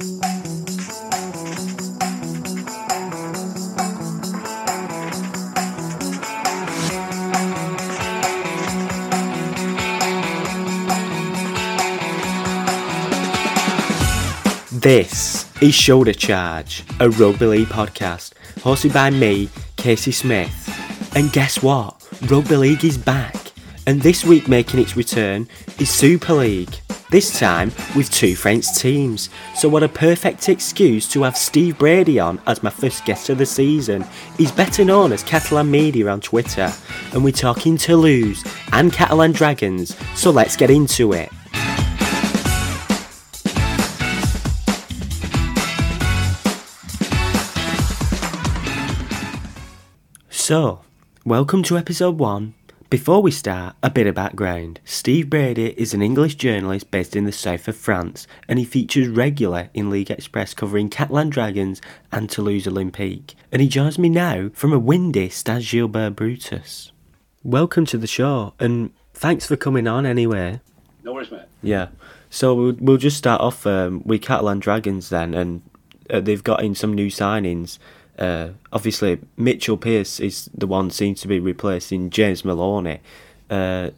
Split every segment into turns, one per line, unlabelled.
This is Shoulder Charge, a rugby league podcast hosted by me, Casey Smith. And guess what? Rugby league is back, and this week making its return is Super League. This time with two French teams. So, what a perfect excuse to have Steve Brady on as my first guest of the season. He's better known as Catalan Media on Twitter, and we're talking Toulouse and Catalan Dragons. So, let's get into it. So, welcome to episode 1. Before we start, a bit of background. Steve Brady is an English journalist based in the south of France, and he features regularly in League Express covering Catalan Dragons and Toulouse Olympique. And he joins me now from a windy Stade Gilbert Brutus. Welcome to the show, and thanks for coming on anyway.
No worries, mate.
Yeah. So we'll, we'll just start off um, with Catalan Dragons then, and uh, they've got in some new signings. Uh, obviously, Mitchell Pearce is the one seems to be replacing James Maloney. Uh,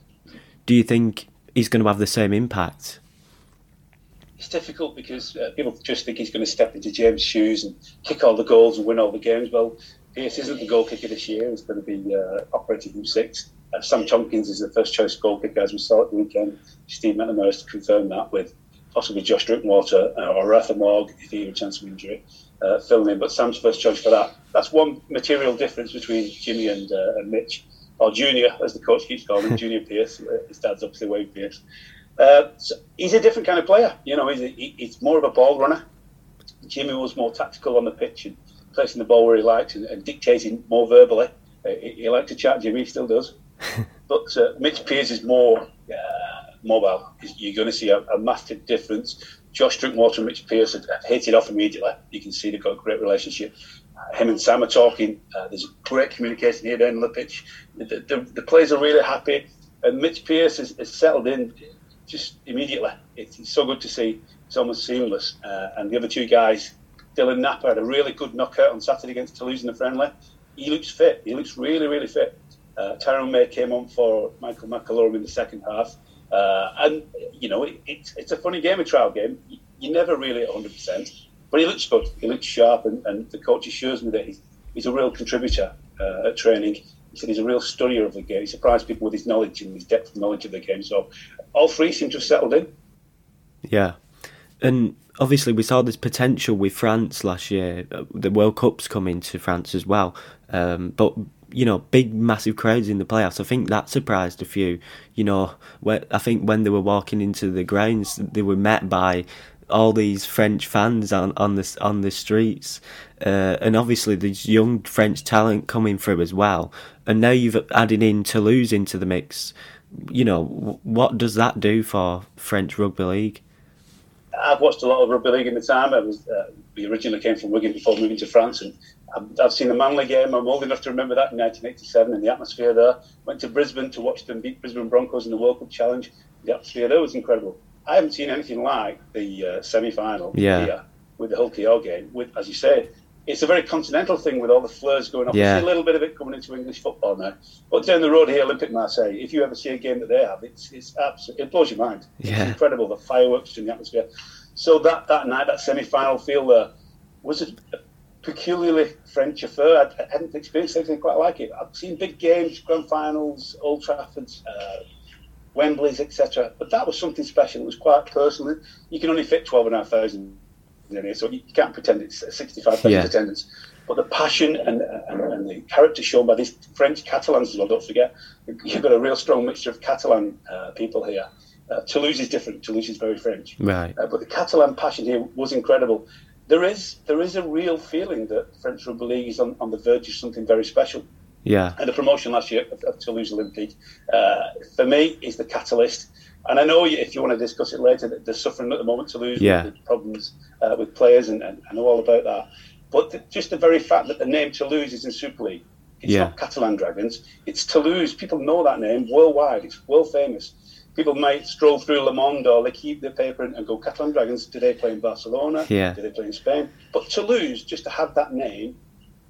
do you think he's going to have the same impact?
It's difficult because uh, people just think he's going to step into James' shoes and kick all the goals and win all the games. Well, Pearce isn't the goal kicker this year. He's going to be uh, operating from six. Uh, Sam Tomkins is the first choice goal kicker, as we saw at the weekend. Steve McNamara has to confirm that with possibly Josh Drinkwater uh, or Arthur Mourgue if he had a chance of injury uh, filming, but Sam's first choice for that. That's one material difference between Jimmy and, uh, and Mitch, or Junior, as the coach keeps calling him, Junior Pearce. Uh, his dad's obviously Wayne Pearce. Uh, so he's a different kind of player. You know, he's, a, he's more of a ball runner. Jimmy was more tactical on the pitch and placing the ball where he likes and, and dictating more verbally. Uh, he, he liked to chat, Jimmy, he still does. but uh, Mitch Pearce is more mobile. You're going to see a, a massive difference Josh Drinkwater and Mitch Pearce have, hit it off immediately. You can see they've got a great relationship. Uh, him and Sam are talking. Uh, there's great communication here down the pitch. The, the, the players are really happy. And Mitch Pearce has, has settled in just immediately. It's, it's, so good to see. It's almost seamless. Uh, and the other two guys, Dylan Napa had a really good knockout on Saturday against Toulouse in the friendly. He looks fit. He looks really, really fit. Uh, Tyrone May came on for Michael McIlorum in the second half. Uh, and you know, it, it, it's a funny game, a trial game. You, never really at 100, percent but he looks good. He looks sharp, and, and the coach assures me that he's, he's a real contributor uh, at training. He said he's a real studier of the game. He surprised people with his knowledge and his depth of knowledge of the game. So all three seem to have settled in.
Yeah, and obviously we saw this potential with France last year. Uh, the World Cup's coming to France as well, um, but you know, big, massive crowds in the playoffs. I think that surprised a few. You know, where, I think when they were walking into the grounds, they were met by all these French fans on on the on the streets, uh, and obviously there's young French talent coming through as well. And now you've added in Toulouse into the mix. You know, what does that do for French rugby league?
I've watched a lot of rugby league in the time. I was uh, we originally came from Wigan before moving to France, and I've seen the Manly game. I'm old enough to remember that in 1987 and the atmosphere there. Went to Brisbane to watch them beat Brisbane Broncos in the World Cup Challenge. The atmosphere there was incredible. I haven't seen anything like the uh, semi-final
yeah.
here with the KO game. With, as you said, it's a very continental thing with all the fleurs going on.
Yeah.
see a little bit of it coming into English football now. But down the road here, Olympic Marseille, if you ever see a game that they have, it's it's absolutely it blows your mind.
Yeah.
It's incredible the fireworks in the atmosphere. So that that night, that semi-final feel there was a peculiarly French affair. I, hadn't experienced anything quite like it. I've seen big games, grand finals, Old Trafford's, uh, Wembley's, etc. But that was something special. It was quite personal. You can only fit 12,500 in here, so you can't pretend it's 65,000
Yeah.
attendance. But the passion and, and, and the character shown by these French Catalans as well, don't forget, you've got a real strong mixture of Catalan uh, people here. Uh, Toulouse is different. Toulouse is very French.
Right.
Uh, but the Catalan passion here was incredible. There is there is a real feeling that French rugby league is on, on the verge of something very special.
Yeah.
And the promotion last year of, of Toulouse Olympique, uh, for me, is the catalyst. And I know if you want to discuss it later, that they're suffering at the moment, Toulouse,
Yeah.
with problems uh, with players, and, and I know all about that. But the, just the very fact that the name Toulouse is in Super League, it's
Yeah.
not Catalan Dragons, it's Toulouse. People know that name worldwide. It's world famous. People might stroll through Le Monde or they keep their paper and, and go Catalan Dragons. Do they play in Barcelona?
Yeah.
Do they play in Spain? But Toulouse, just to have that name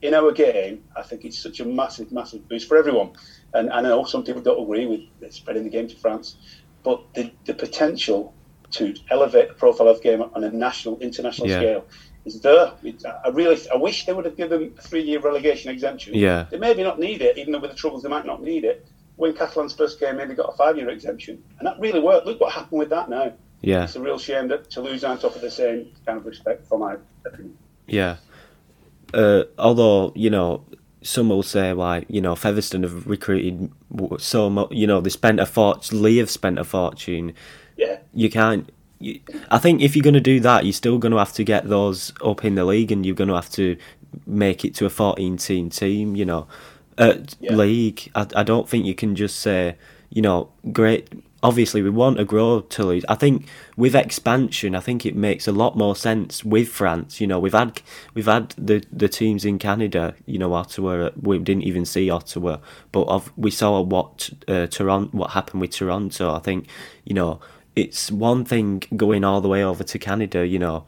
in our game, I think it's such a massive, massive boost for everyone. And I know some people don't agree with spreading the game to France, but the, the potential to elevate the profile of the game on a national, international
Yeah.
scale is there. I really, I wish they would have given a three-year relegation exemption.
Yeah.
They maybe not need it, even though with the troubles they might not need it. When Catalans first came in, they got a five-year exemption, and that really worked. Look what happened with that now.
Yeah.
It's a real shame that Toulouse aren't offered the same kind of respect, for my opinion.
Yeah. Uh, although you know, some will say like you know Featherstone have recruited so much. You know they spent a fortune. Lee have spent a fortune.
Yeah,
You can't. You, I think if you're going to do that, you're still going to have to get those up in the league, and you're going to have to make it to a 14 team team. You know, uh,
Yeah.
league. I, I don't think you can just say you know great. Obviously, we want to grow Toulouse. I think with expansion, I think it makes a lot more sense with France. You know, we've had we've had the the teams in Canada. You know, Ottawa. We didn't even see Ottawa, but of, we saw what uh, Toronto, what happened with Toronto. I think you know it's one thing going all the way over to Canada. You know,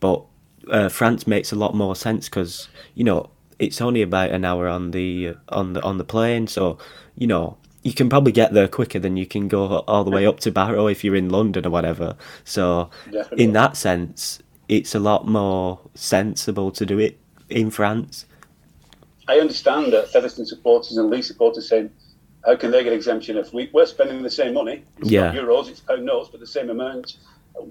but uh, France makes a lot more sense because you know it's only about an hour on the uh, on the on the plane, so you know you can probably get there quicker than you can go all the way up to Barrow if you're in London or whatever. So
Definitely.
in that sense, it's a lot more sensible to do it in France.
I understand that Featherstone supporters and Leeds supporters saying, how can they get exemption if we, we're spending the same money? It's
Yeah.
not euros, it's pound notes, but the same amount.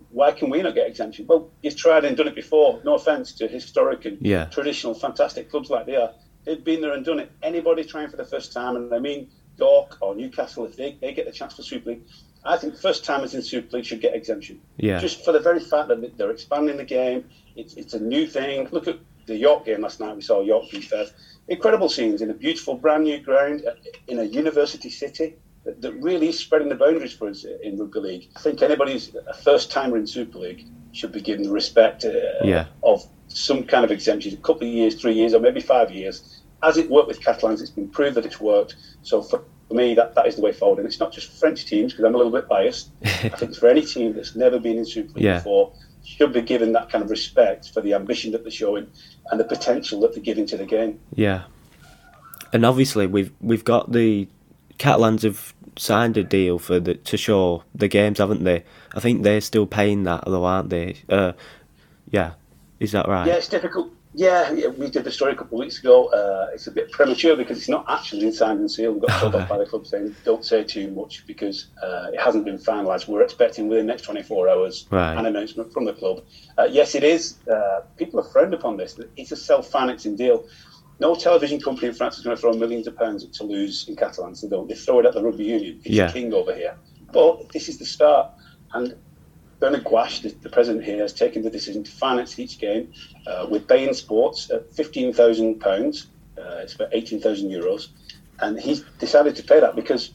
Why can we not get exemption? Well, you've tried and done it before. No offence to historic and
Yeah.
traditional, fantastic clubs like they are. They've been there and done it. Anybody trying for the first time, and I mean York or Newcastle, if they, they get the chance for Super League, I think first timers in Super League should get exemption.
Yeah.
Just for the very fact that they're expanding the game. It's, it's a new thing. Look at the York game last night. We saw York Fev. Incredible scenes in a beautiful, brand new ground uh, in a university city that, really is spreading the boundaries for us in rugby league. I think anybody who's a first timer in Super League should be given the respect uh,
Yeah.
of some kind of exemption, a couple of years, three years, or maybe five years. As it worked with Catalans, it's been proved that it's worked. So for me, that, that is the way forward. And it's not just French teams, because I'm a little bit biased. I think for any team that's never been in Super League
Yeah.
before should be given that kind of respect for the ambition that they're showing and the potential that they're giving to the game.
Yeah, and obviously we've we've got the Catalans have signed a deal for the to show the games, haven't they? I think they're still paying that, though, aren't they? Uh, yeah, is that right?
Yeah, it's difficult. Yeah, yeah, we did the story a couple of weeks ago. Uh, it's a bit premature because it's not actually signed and sealed. We got told off by the club saying don't say too much because uh, it hasn't been finalised. We're expecting within the next 24 hours
Right.
an announcement from the club. Uh, yes, it is. Uh, people have frowned upon this. It's a self-financing deal. No television company in France is going to throw millions of pounds at Toulouse in Catalan. So don't. They throw it at the rugby union. It's
Yeah.
king over here. But this is the start. And Bernard Guasch, the, the president here, has taken the decision to finance each game uh, with beIN Sports at £15,000. Uh, it's about 18,000 euros. And he's decided to pay that because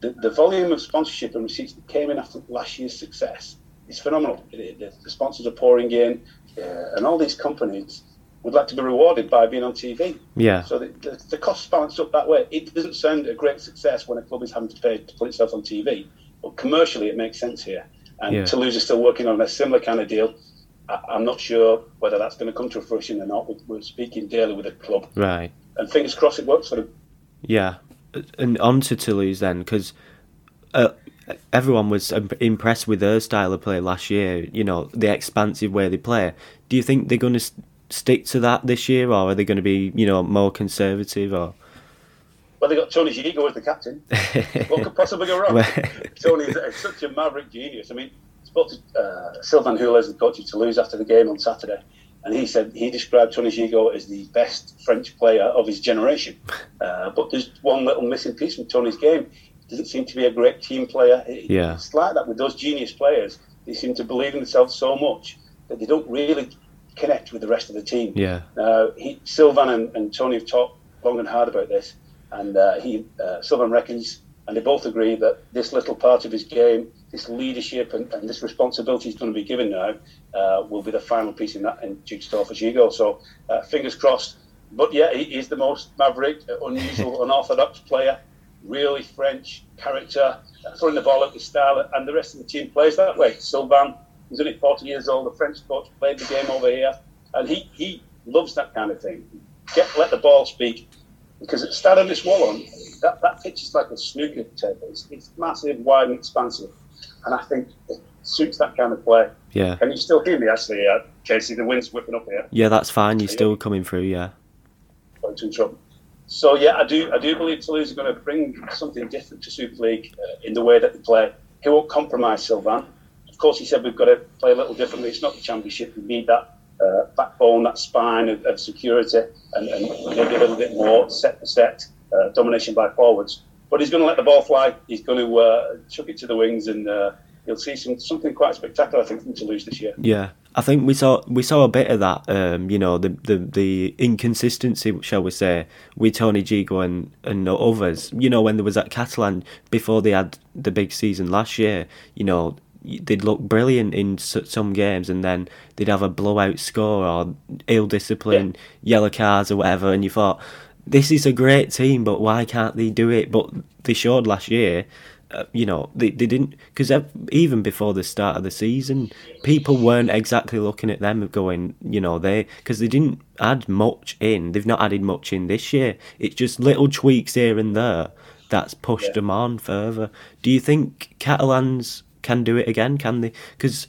the, the volume of sponsorship and receipts that came in after last year's success is phenomenal. It- it- the, the sponsors are pouring in, uh, and all these companies would like to be rewarded by being on TV.
Yeah,
So the, the, the costs balance up that way. It doesn't sound a great success when a club is having to pay to put itself on TV, but commercially it makes sense here. And
Yeah.
Toulouse is still working on a similar kind of deal. I, I'm not sure whether that's going to come to fruition or not. We're, speaking daily with the club,
right.
and fingers crossed it works for them.
Yeah, and on to Toulouse then, because uh, everyone was impressed with their style of play last year. You know, the expansive way they play. Do you think they're going to stick to that this year, or are they going to be, you know, more conservative? Or
Well, they got Tony Gigot as the captain. what could possibly go wrong? Tony is such a maverick genius. I mean, I spoke to uh, Sylvain Houles, the coach of Toulouse, after the game on Saturday, and he said he described Tony Gigot as the best French player of his generation. Uh, but there's one little missing piece from Tony's game. He doesn't seem to be a great team player. It-
Yeah.
It's like that with those genius players. They seem to believe in themselves so much that they don't really connect with the rest of the team.
yeah,
Now, he, Sylvain and, and Tony have talked long and hard about this, and uh, he uh, Sylvain reckons, and they both agree that this little part of his game, this leadership and, and this responsibility he's going to be given now, uh, will be the final piece in that in jigsaw for Gigot. So, uh, fingers crossed. But yeah, he, he's the most maverick, uh, unusual, unorthodox player really French character, throwing the ball up the style, and the rest of the team plays that way. Sylvain, who's only 40 years old, the French coach, played the game over here, and he, he loves that kind of thing. Get let the ball speak, because at Stade Wallon, that, that pitch is like a snooker table. It's, it's massive, wide, and expansive, and I think it suits that kind of play.
Yeah.
Can you still hear me, actually, uh, Casey? The wind's whipping up here.
Yeah, that's fine. You're still coming through. Yeah.
Sorry to interrupt. So yeah, I do I do believe Toulouse are going to bring something different to Super League uh, in the way that they play. He won't compromise Sylvain. Of course, he said we've got to play a little differently. It's not the Championship. We need that uh, backbone, that spine of, of security, and, and, maybe a little bit more set for set uh, domination by forwards. But he's going to let the ball fly. He's going to uh, chuck it to the wings, and uh, you'll see some something quite spectacular. I think from Toulouse this year.
Yeah, I think we saw we saw a bit of that. Um, you know, the, the the inconsistency, shall we say, with Tony Gigot and and others. You know, when there was at Catalan before they had the big season last year. You know, they'd look brilliant in some games, and then they'd have a blowout score or ill discipline, yeah. yellow cards or whatever, and you thought. This is a great team, but why can't they do it? But they showed last year uh, you know, they, they didn't because even before the start of the season, people weren't exactly looking at them going, you know, they because they didn't add much in. They've not added much in this year. It's just little tweaks here and there that's pushed yeah. them on further. Do you think Catalans can do it again? Can they? Because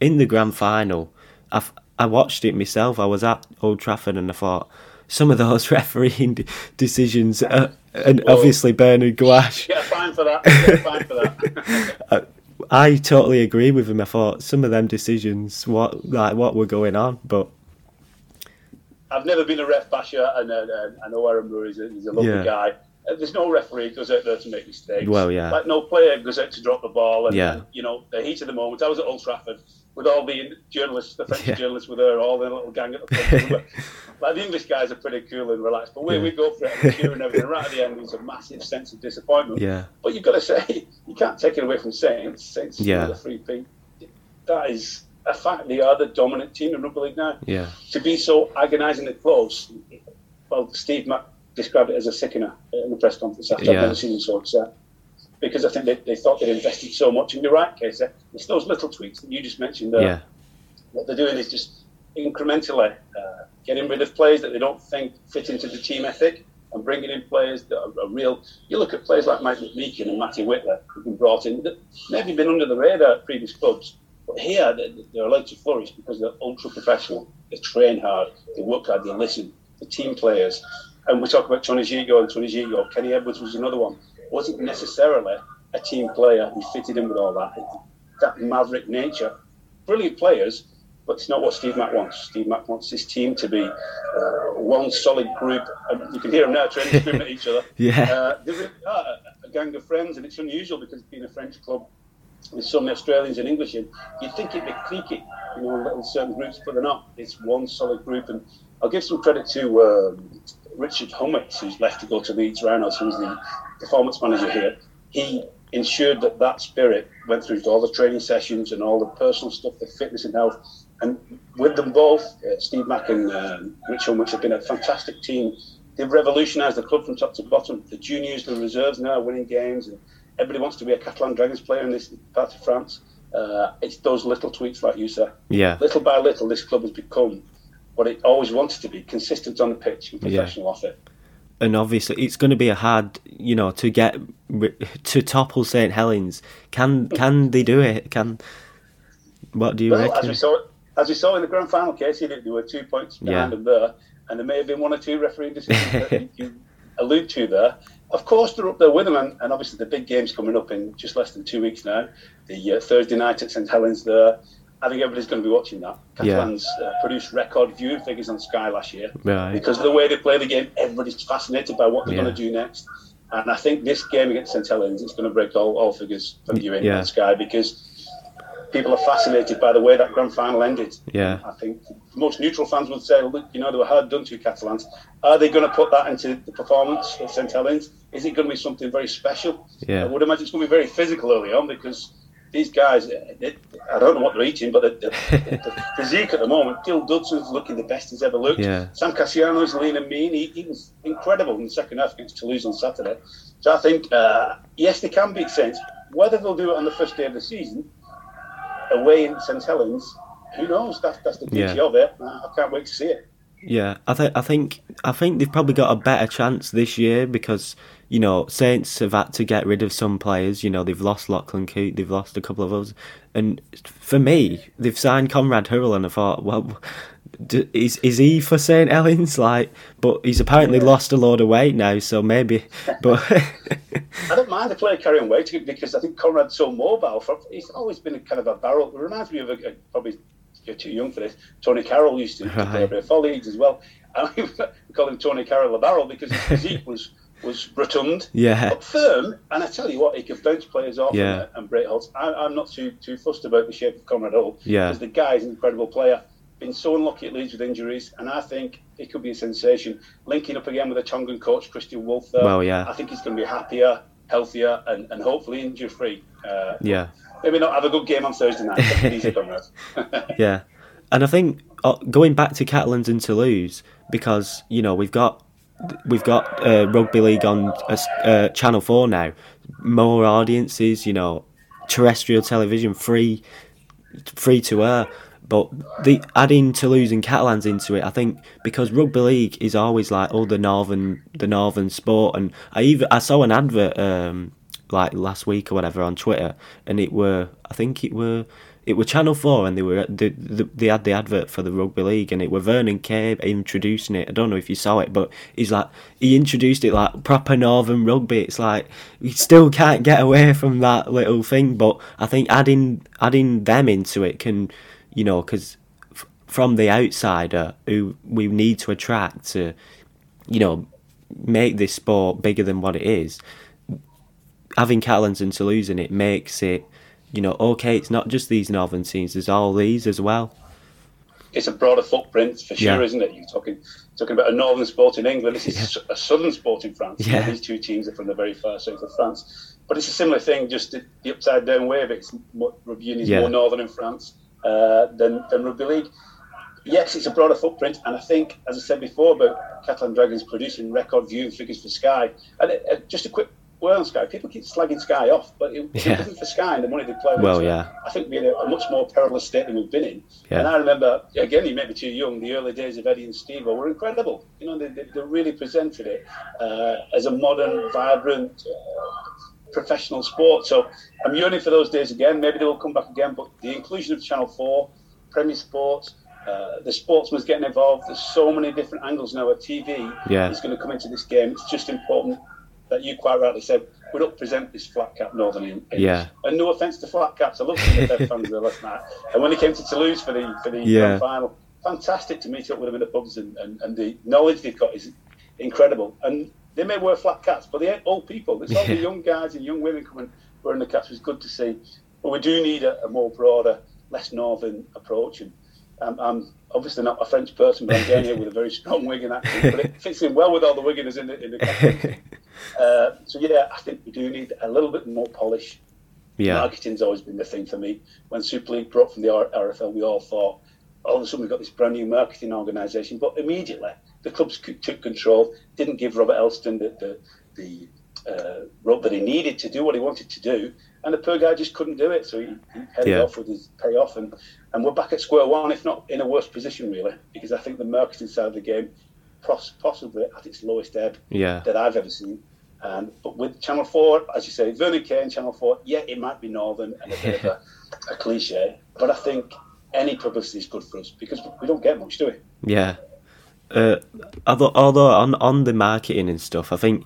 in the grand final, I I watched it myself. I was at Old Trafford and I thought some of those refereeing decisions. Uh, and well, obviously Bernard Guasch.
Get a fine for that. Get fine for
that. I totally agree with him. I thought some of them decisions, what like what were going on, but
I've never been a ref basher, and uh, I know Aaron Murray is a, he's a lovely yeah. guy. There's no referee goes out there to make mistakes.
Well, yeah.
Like no player goes out to drop the ball. And,
yeah.
And, you know, the heat of the moment. I was at Old Trafford with all the journalists, the French yeah. journalists were there, all the little gang at the front. like the English guys are pretty cool and relaxed, but we, yeah. we go for it and cheer and everything. Right at the end, there's a massive sense of disappointment.
Yeah.
But you've got to say, you can't take it away from Saints. Saints yeah. the free peak. That is a fact. They are the dominant team in rugby league now.
Yeah.
To be so agonisingly close, well, Steve Mack described it as a sickener in the press conference after yeah. I've never seen so upset uh, because I think they, they thought they'd invested so much. And you're right, Casey. Uh, it's those little tweaks that you just mentioned there.
Yeah.
What they're doing is just incrementally uh, getting rid of players that they don't think fit into the team ethic and bringing in players that are, are real. You look at players like Mike McMeeken and Matty Whitley who've been brought in that maybe been under the radar at previous clubs. But here, they're allowed to flourish because they're ultra professional. They train hard, they work hard, they listen. The team players. And we talk about Tony Gigot and Tony Gigot. Kenny Edwards was another one wasn't necessarily a team player who fitted in with all that. That maverick nature. Brilliant players, but it's not what Steve Mack wants. Steve Mack wants his team to be uh, one solid group. And you can hear them now training, screaming at each other.
Yeah.
Uh, they're a gang of friends, and it's unusual because being a French club with so many Australians and English in, you'd think it'd be cliquey, you know, little certain groups, but they're not. It's one solid group. And I'll give some credit to um, Richard Hunwicks, who's left to go to Leeds Rhinos, who's the performance manager here, he ensured that that spirit went through to all the training sessions and all the personal stuff, the fitness and health. And with them both, uh, Steve Mack and uh, Rich Hunwicks have been a fantastic team. They've revolutionised the club from top to bottom. The juniors, the reserves now are winning games, and everybody wants to be a Catalan Dragons player in this part of France. Uh, it's those little tweaks, like you said.
Yeah.
Little by little, this club has become what it always wanted to be: consistent on the pitch and professional yeah. off it
and obviously it's going to be a hard, you know, to get to topple St Helens. Can can they do it? Can what do you
well,
reckon?
As we saw, as we saw in the grand final case, there were two points behind yeah. them there, and there may have been one or two refereeing decisions that you allude to there. Of course, they're up there with them, and, and, obviously the big game's coming up in just less than two weeks now. The uh, Thursday night at St Helens there. I think everybody's going to be watching that. Catalans yeah. uh, produced record viewing figures on Sky last year
right.
because of the way they play the game. Everybody's fascinated by what they're yeah. going to do next, and I think this game against St Helens is going to break all, all figures for viewing yeah. on Sky because people are fascinated by the way that grand final ended.
Yeah,
I think most neutral fans would say, look, you know, they were hard done to Catalans. Are they going to put that into the performance of St Helens? Is it going to be something very special?
Yeah, I
would imagine it's going to be very physical early on because these guys, they, I don't know what they're eating, but the, the, the physique at the moment, Gil Dudson's looking the best he's ever looked.
Yeah.
Sam Kasiano's lean and mean. He, he was incredible in the second half against Toulouse on Saturday. So I think, uh, yes, they can beat Saints. Whether they'll do it on the first day of the season, away in St Helens, who knows? That's, that's the beauty
Yeah.
of it. I can't wait to see it.
Yeah, I think I think I think they've probably got a better chance this year because you know Saints have had to get rid of some players. You know they've lost Lachlan Coote, they've lost a couple of others, and for me, they've signed Conrad Hurrell, and I thought, well, d- is is he for Saint Helens? Like, but he's apparently lost a load of weight now, so maybe. But
I don't mind the player carrying weight because I think Conrad's so mobile. For, he's always been a kind of a barrel. It reminds me of a, a probably you're too young for this. Tony Carroll used to, to play a bit of leagues as well. And we call him Tony Carroll the barrel because his physique was was rotund,
yeah,
but firm. And I tell you what, he could bounce players off
Yeah.
and, and break holds. I, I'm not too too fussed about the shape of Conrad Hurrell
Yeah.
because the guy's an incredible player. Been so unlucky at Leeds with injuries, and I think it could be a sensation. Linking up again with a Tongan coach, Kristian Woolf. There,
Well, yeah.
I think he's going to be happier, healthier, and, and hopefully injury free. Uh,
yeah.
Maybe not have a good game on Thursday night. Easy, Conrad.
Yeah, and I think uh, going back to Catalans and Toulouse because you know we've got we've got uh, rugby league on uh, uh, Channel Four now, more audiences, you know, terrestrial television free, free to air. But the adding Toulouse and Catalans into it, I think because rugby league is always like oh the northern the northern sport, and I even I saw an advert um, like last week or whatever on Twitter, and it were I think it were it were Channel Four, and they were they, they had the advert for the rugby league, and it were Vernon Kay introducing it. I don't know if you saw it, but he's like he introduced it like proper northern rugby. It's like we still can't get away from that little thing, but I think adding adding them into it can, you know, because from the outsider who we need to attract to, you know, make this sport bigger than what it is. Having Catalans and Toulouse in it makes it, you know, okay. It's not just these northern teams. There's all these as well.
it's a broader footprint for sure,
Yeah.
isn't it? You're talking talking about a northern sport in England. This is a southern sport in France.
Yeah.
These two teams are from the very far south of France. But it's a similar thing, just the, the upside down way of it. Rugby union is
Yeah.
more northern in France uh, than, than rugby league. Yes, it's a broader footprint, and I think, as I said before, about Catalan Dragons producing record viewing figures for Sky. And uh, just a quick on Sky. People keep slagging Sky off, but it,
Yeah.
it wasn't for Sky and the money they play with,
Well, yeah.
I think we're in a, a much more perilous state than we've been in.
Yeah.
And I remember, again, you may be too young, the early days of Eddie and Steve were incredible. You know, they, they, they really presented it uh, as a modern, vibrant, uh, professional sport. So I'm yearning for those days again. Maybe they will come back again, but the inclusion of Channel 4, Premier Sports, uh, the sportsman's getting involved. There's so many different angles now where TV
Yeah.
is going to come into this game. It's just important that you quite rightly said we don't present this flat cap Northern England.
Yeah.
And no offence to flat caps, I loved the Dead fans there last night. And when he came to Toulouse for the for the
Yeah.
final, fantastic to meet up with them in the pubs and, and, and the knowledge they've got is incredible. And they may wear flat caps, but they ain't old people. It's all the young guys and young women coming wearing the caps. It's good to see. But we do need a, a more broader, less northern approach. And um, I'm obviously not a French person, but I'm getting here with a very strong Wigan accent. But it fits in well with all the Wiganers in the in the captains. Uh, so yeah, I think we do need a little bit more polish.
Yeah.
Marketing's always been the thing for me. When Super League broke from the R- RFL, we all thought, all of a sudden we've got this brand new marketing organisation. But immediately the clubs took control, didn't give Robert Elstone the the, the uh, rope that he needed to do what he wanted to do, and the poor guy just couldn't do it. So he, he headed
Yeah.
off with his payoff, and and we're back at square one, if not in a worse position really, because I think the marketing side of the game, possibly at its lowest ebb
Yeah.
that I've ever seen. Um, but with Channel 4, as you say, Vernon Kane, Channel 4, yeah, it might be Northern and a bit of a, a cliche, but I think any publicity is good for us because we don't get much, do we?
Yeah. Uh, although, although on on the marketing and stuff, I think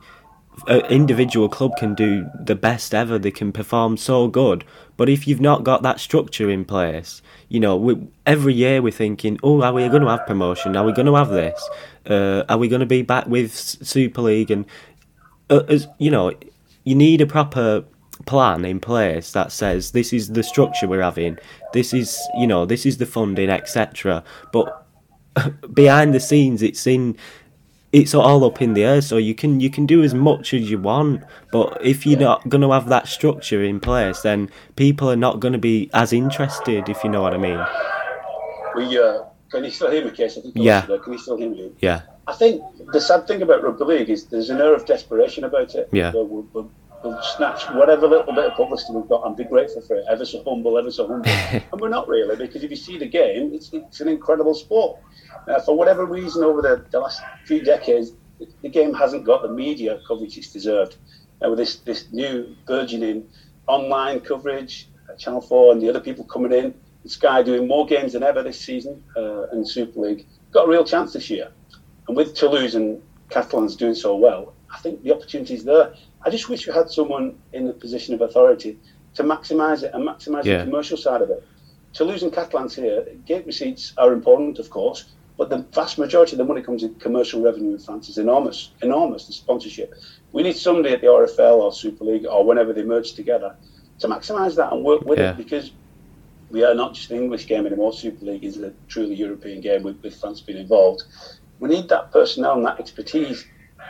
an individual club can do the best ever. They can perform so good, but if you've not got that structure in place, you know, we, every year we're thinking, oh, are we going to have promotion? Are we going to have this? Uh, are we going to be back with Super League? And uh, as you know, you need a proper plan in place that says this is the structure we're having. This is you know this is the funding, etc. But behind the scenes, it's in it's all up in the air. So you can you can do as much as you want, but if you're not going to have that structure in place, then people are not going to be as interested. If you know what I mean.
We uh, can you still hear me, Case? I think
yeah.
Can you still hear me?
Yeah.
I think the sad thing about rugby league is there's an air of desperation about it.
Yeah.
We'll, we'll, we'll, snatch whatever little bit of publicity we've got and be grateful for it. Ever so humble, ever so humble. and we're not really, because if you see the game, it's, it's an incredible sport. Uh, for whatever reason, over the, the last few decades, the game hasn't got the media coverage it's deserved. Uh, with this, this new burgeoning online coverage, uh, Channel 4 and the other people coming in, Sky doing more games than ever this season uh, in Super League, got a real chance this year. And with Toulouse and Catalans doing so well, I think the opportunity is there. I just wish we had someone in the position of authority to maximise it and maximise
Yeah.
the commercial side of it. Toulouse and Catalans here, gate receipts are important, of course, but the vast majority of the money comes in commercial revenue in France is enormous, enormous, the sponsorship. We need somebody at the RFL or Super League or whenever they merge together to maximise that and work with
Yeah.
it because we are not just an English game anymore. Super League is a truly European game with, with France being involved. We need that personnel and that expertise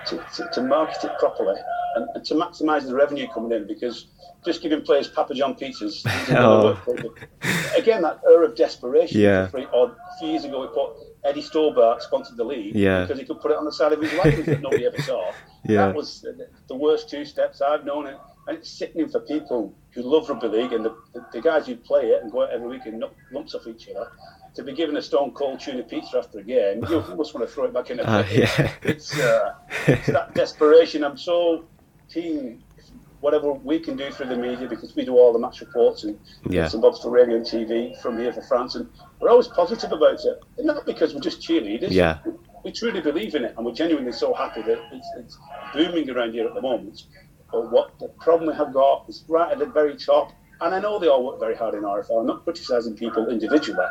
to, to, to market it properly and, and to maximise the revenue coming in because just giving players Papa John pizzas isn't
Oh.
going to work. Again, that air of desperation.
Yeah.
Or a few years ago, we put Eddie Stobart sponsored the league
Yeah.
because he could put it on the side of his license that nobody ever saw.
Yeah.
That was the- worst two steps I've known it. And it's sickening for people who love rugby league and the, the, the guys who play it and go out every week and knock lumps off each other to be given a stone cold tuna pizza after a game. You almost want to throw it back in the bin.
yeah.
It's, uh, it's that desperation. I'm so keen. Whatever we can do through the media, because we do all the match reports and
Yeah.
some bobs for radio and TV from here for France, and we're always positive about it. And not because we're just cheerleaders.
Yeah.
We truly believe in it, and we're genuinely so happy that it's, it's booming around here at the moment. But what the problem we have got is right at the very top, and I know they all work very hard in RFL. I'm not criticising people individually,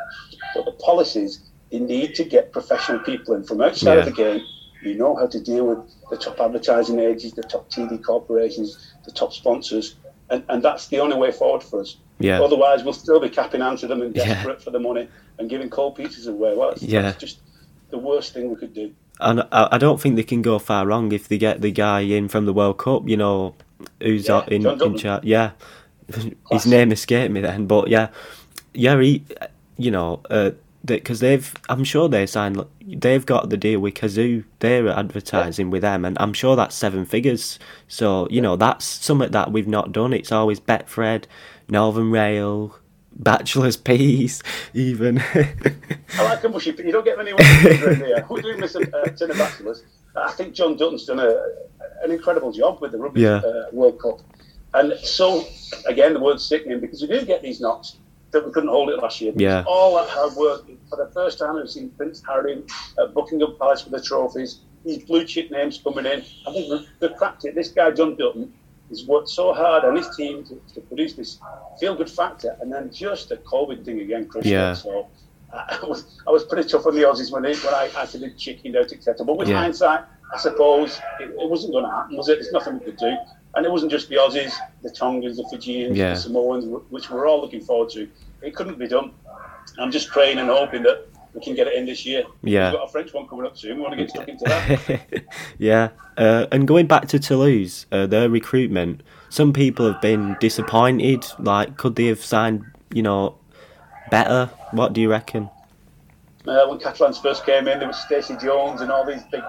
but the policies they need to get professional people in from outside
Yeah.
of the game who know how to deal with the top advertising agencies, the top TV corporations, the top sponsors, and, and that's the only way forward for us.
Yeah.
Otherwise, we'll still be capping out to them and
Yeah.
desperate for the money and giving cold pieces away. Well, it's,
Yeah.
that's just the worst thing we could do.
And I, I don't think they can go far wrong if they get the guy in from the World Cup. You know, who's
Yeah,
in in charge. Yeah, his name escaped me then, but yeah, yeah. He, you know, uh, because they've, I'm sure they signed. They've got the deal with Cazoo. They're advertising with them, and I'm sure that's seven figures. So you know, that's something that we've not done. It's always Betfred, Northern Rail. Bachelor's Piece even.
I like a mushy, you don't get many here. we do at uh, Tin of Bachelors. I think Jon Dutton's done a, an incredible job with the Rugby
Yeah.
uh, World Cup. And so, again, the word's sickening because we do get these knocks that we couldn't hold it last year.
Yeah.
All that hard work. For the first time, we've seen Prince Harry uh, at Buckingham Palace with the trophies. These blue chip names coming in. I think we've, we've cracked it. This guy, Jon Dutton, has worked so hard on his team to, to produce this feel good factor. And then just the COVID thing again, Chris.
Yeah.
So uh, I was, I was pretty tough on the Aussies when, they, when I actually chickened out, etc. But with
Yeah.
hindsight, I suppose it, it wasn't going to happen, was it? There's nothing we could do. And it wasn't just the Aussies, the Tongans, the Fijians,
Yeah.
the Samoans, which we're all looking forward to. It couldn't be done. I'm just praying and hoping that we can get it in this year.
Yeah.
We've got a French one coming up soon. We want to get stuck into that.
yeah, uh, and going back to Toulouse, uh, their recruitment, some people have been disappointed. Like, could they have signed, you know, better? What do you reckon?
uh, when Catalans first came in, there was Stacey Jones and all these big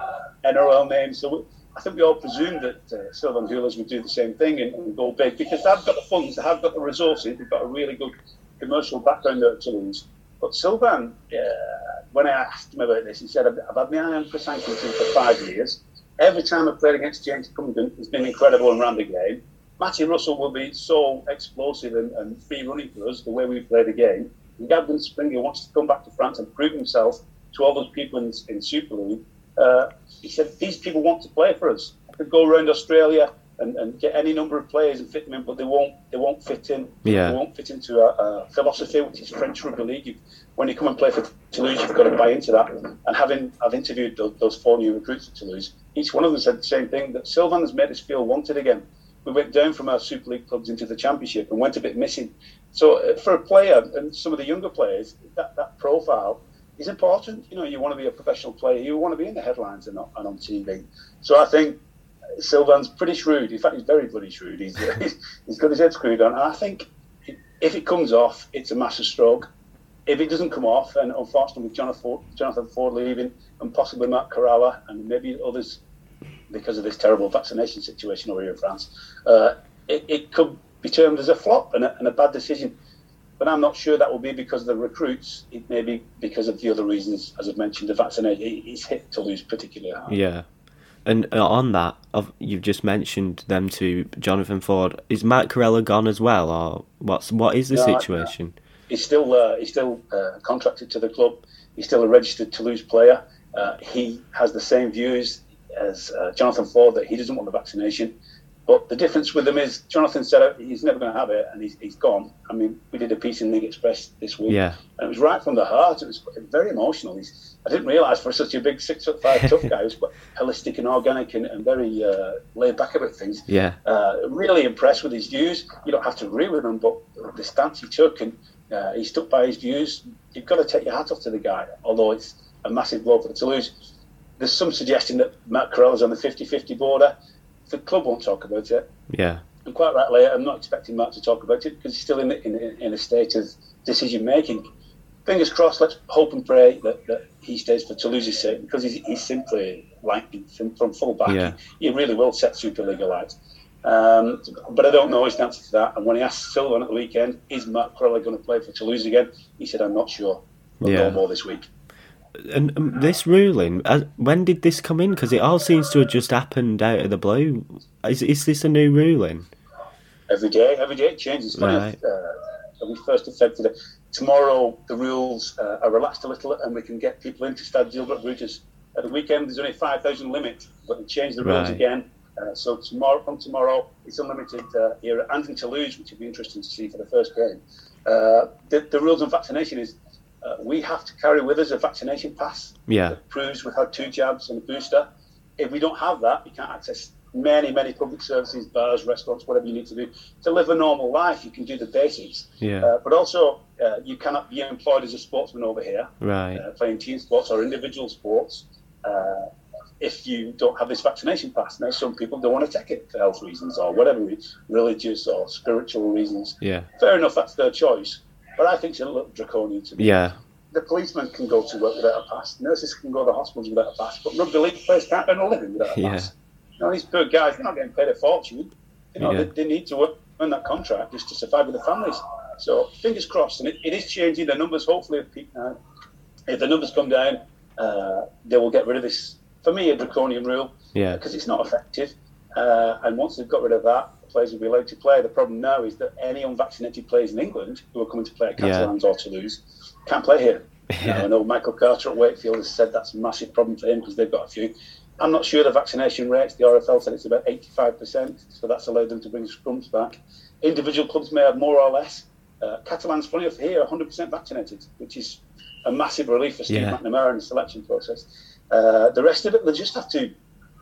NRL names. So I think we all presumed that uh, Sylvain Houles would do the same thing and, and go big because they've got the funds, they have got the resources, they've got a really good commercial background there at Toulouse. But Sylvain, uh, when I asked him about this, he said, I've, I've had my eye on Chris Hankinson for five years. Every time I've played against James Cunningham, it's been incredible and ran the game. Matty Russell will be so explosive and, and free running for us, the way we play the game. And Gavin Springer wants to come back to France and prove himself to all those people in, in Super League. Uh, he said, These people want to play for us. I could go around Australia and, and get any number of players and fit them in, but they won't they won't fit in.
Yeah.
They won't fit into a, a philosophy, which is French Rugby League. You, when you come and play for Toulouse, you've got to buy into that. And having I've interviewed those, those four new recruits at Toulouse, each one of them said the same thing that Sylvain has made us feel wanted again. We went down from our Super League clubs into the Championship and went a bit missing. So uh, for a player and some of the younger players, that, that profile, is important. You know, you want to be a professional player, you want to be in the headlines and, and on TV. So I think Sylvain's pretty shrewd. In fact, he's very bloody shrewd. He's, he's, he's got his head screwed on. And I think if it comes off, it's a massive stroke. If it doesn't come off, and unfortunately with Jonathan Ford, Jonathan Ford leaving and possibly Mark Kheirallah and maybe others because of this terrible vaccination situation over here in France, uh, it, it, could be termed as a flop and a, and a, bad decision. But I'm not sure that will be because of the recruits. It may be because of the other reasons, as I've mentioned, the vaccination. It's hit Toulouse particularly hard.
Yeah. And uh, on that, you've just mentioned them to Jonathan Ford. Is Mark Kheirallah gone as well, or what's what is the no, situation?
He's still uh, he's still uh, contracted to the club. He's still a registered Toulouse player. Uh, he has the same views as uh, Jonathan Ford that he doesn't want the vaccination. But the difference with him is Jonathan said he's never going to have it, and he's, he's gone. I mean, we did a piece in League Express this week,
yeah.
and it was right from the heart. It was very emotional. He's, I didn't realise for such a big six foot five tough guy, he was holistic and organic and, and very uh, laid back about things.
Yeah,
uh, really impressed with his views. You don't have to agree with him, but the stance he took and uh, he stuck by his views. You've got to take your hat off to the guy, although it's a massive blow for the Toulouse. There's some suggestion that Matt is on the 50-50 border the club won't talk about it.
Yeah.
And quite rightly, I'm not expecting Mark to talk about it because he's still in, in, in a state of decision making. Fingers crossed, let's hope and pray that, that he stays for Toulouse's sake because he's, he's simply lightning from, from full back.
Yeah.
He, he, really will set Super League alight. Um, but I don't know his answer to that. And when he asked Sylvain at the weekend, is Mark Kheirallah going to play for Toulouse again? He said, I'm not sure. We'll yeah. know more this week.
And um, this ruling, uh, when did this come in? Because it all seems to have just happened out of the blue. Is is this a new ruling?
Every day, every day it changes. Right. Uh, we first affected Tomorrow the rules uh, are relaxed a little, and we can get people into Stade Gilbert Brutus. At the weekend, there's only five thousand limit, but they changed the rules right. again. Uh, so tomorrow, from tomorrow, it's unlimited uh, here and in Toulouse, which will be interesting to see for the first game. Uh, the, the rules on vaccination is uh, we have to carry with us a vaccination pass
yeah.
that proves we've had two jabs and a booster. If we don't have that, we can't access many, many public services, bars, restaurants, whatever you need to do to live a normal life. You can do the basics,
yeah. Uh,
but also uh, you cannot be employed as a sportsman over here,
right?
Uh, playing team sports or individual sports. Uh, if you don't have this vaccination pass, now some people don't want to take it for health reasons or whatever, religious or spiritual reasons.
Yeah,
fair enough, that's their choice. But I think it's a little draconian to me.
Yeah.
The policemen can go to work without a pass. Nurses can go to the hospitals without a pass. But rugby league players can't earn a living without a pass. Yeah. You know, these poor guys, they're not getting paid a fortune. You know, yeah. they, they, need to work, earn that contract just to survive with their families. So fingers crossed. And it, it is changing. The numbers hopefully have peaked now. If the numbers come down, uh, they will get rid of this, for me, a draconian rule.
Yeah.
Because it's not effective. Uh, and once they've got rid of that, players will be allowed to play. The problem now is that any unvaccinated players in England who are coming to play at Catalans yeah. or Toulouse can't play here. Yeah. I know Michael Carter at Wakefield has said that's a massive problem for him because they've got a few. I'm not sure the vaccination rates. The RFL said it's about 85%, so that's allowed them to bring scrums back. Individual clubs may have more or less. Uh, Catalans, funny enough, here 100% vaccinated, which is a massive relief for Steve yeah. McNamara in the selection process. Uh, the rest of it, they'll just have to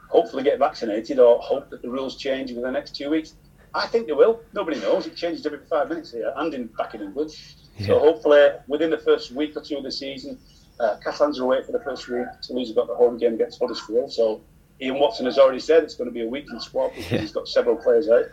hopefully get vaccinated or hope that the rules change within the next two weeks. I think they will. Nobody knows. It changes every five minutes here and in back in England. Yeah. So hopefully within the first week or two of the season, uh, Catalans are away for the first week. Toulouse have got the home game against Huddersfield. So Ian Watson has already said it's going to be a weekend squad because yeah. he's got several players out.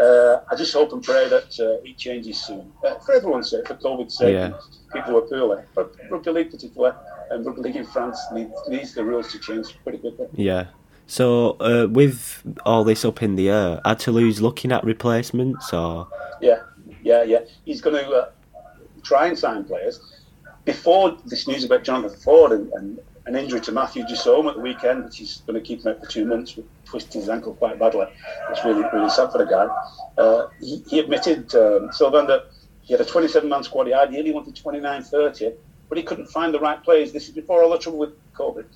Uh, I just hope and pray that uh, it changes soon. Uh, for everyone's sake, for COVID's sake, yeah. people who are poorly. But rugby league particularly, and rugby league in France needs, needs the rules to change pretty quickly.
Yeah, so, uh, with all this up in the air, are Toulouse looking at replacements or?
Yeah, yeah, yeah. He's going to uh, try and sign players. Before this news about Jonathan Ford and, and an injury to Matthew Jussaume at the weekend, which is going to keep him out for two months, twisting his ankle quite badly. It's really, really sad for the guy. Uh, he, he, admitted, um, Sylvain, that he had a 27 man squad. He ideally wanted 29 30, but he couldn't find the right players. This is before all the trouble with COVID.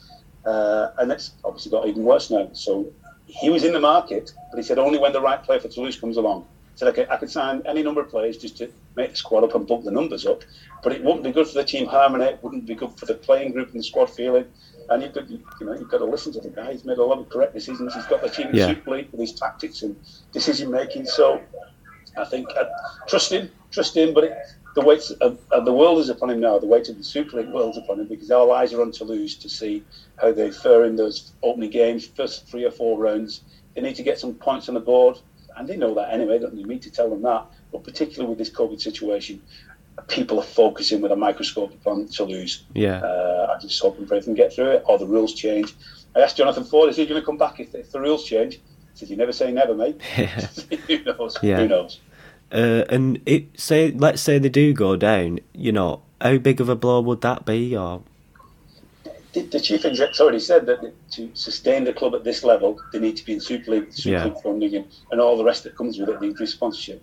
Uh, and it's obviously got even worse now. So he was in the market, but he said only when the right player for Toulouse comes along. He said okay, I could sign any number of players just to make the squad up and bump the numbers up, but it wouldn't be good for the team harmony. It wouldn't be good for the playing group and the squad feeling. And you've got, you know, you've got to listen to the guy. He's made a lot of correct decisions. He's got the team in yeah. Super League with his tactics and decision making. So I think I'd uh, trust him, trust him. But it, the weight of, of, the world is upon him now. The weight of the Super League world is upon him because our eyes are on Toulouse to see how they fare in those opening games, first three or four rounds. They need to get some points on the board, and they know that anyway. Don't need me to tell them that. But particularly with this COVID situation, people are focusing with a microscope upon Toulouse.
Yeah.
Uh, I'm just hoping for everything to get through it, or the rules change. I asked Jonathan Ford, is he going to come back if, if the rules change? He said, you never say never, mate. Who knows?
Yeah.
Who knows?
Uh, and it say let's say they do go down, you know, how big of a blow would that be? Or
the, the chief exec's already said that to sustain the club at this level, they need to be in Super League, Super
Yeah.
League funding, and, and all the rest that comes with it, the increased sponsorship.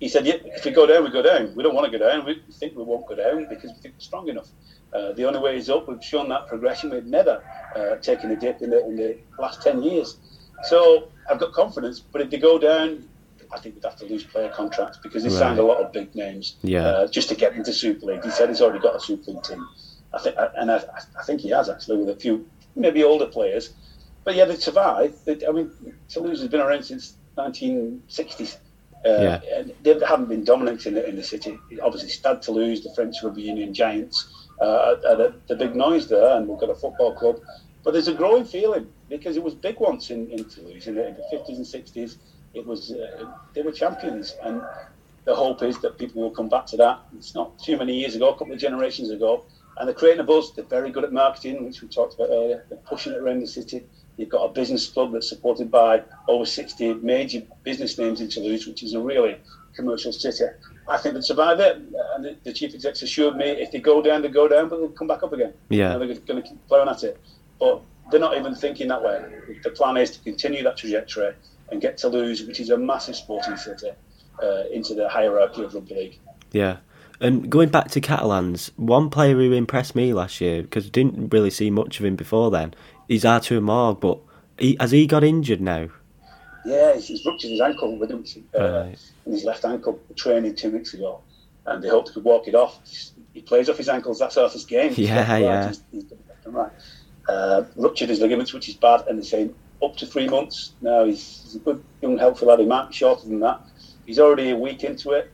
He said, yeah, if we go down, we go down. We don't want to go down. We think we won't go down because we think we're strong enough. Uh, the only way is up. We've shown that progression. We've never uh, taken a dip in the, in the last 10 years. So I've got confidence. But if they go down, I think we'd have to lose player contracts because he
Right.
signed a lot of big names
Yeah.
uh, just to get into Super League. He said he's already got a Super League team. I think, and I, I think he has actually with a few maybe older players. But yeah, they survived. They, I mean, Toulouse has been around since 1960s. Uh,
Yeah.
and they haven't been dominant in the, in the city. Obviously, Stade Toulouse, the French Rugby Union giants, uh, are the, the big noise there, and we've got a football club. But there's a growing feeling because it was big once in, in Toulouse in the, in the 50s and 60s. It was uh, they were champions, and the hope is that people will come back to that. It's not too many years ago, a couple of generations ago, and they're creating a buzz. They're very good at marketing, which we talked about earlier. They're pushing it around the city. You've got a business club that's supported by over 60 major business names in Toulouse, which is a really commercial city. I think they'd survive it. And the, the chief execs assured me if they go down, they go down, but they'll come back up again.
Yeah.
You know, they're going to keep plowing at it. But they're not even thinking that way. The plan is to continue that trajectory and get Toulouse, which is a massive sporting city, uh, into the hierarchy of rugby league.
yeah. And going back to Catalans, one player who impressed me last year because I didn't really see much of him before then is Arthur Mourgue, but he, has he got injured now?
Yeah, he's, he's ruptured his ankle with him uh,
Right.
in his left ankle training two weeks ago, and they hoped he could walk it off. He plays off his ankles. That's his game.
Yeah,
left and right,
yeah.
He's, he's right. Uh, ruptured his ligaments, which is bad, and they're saying up to three months. Now he's, he's a good young healthy lad. He might be shorter than that. He's already a week into it,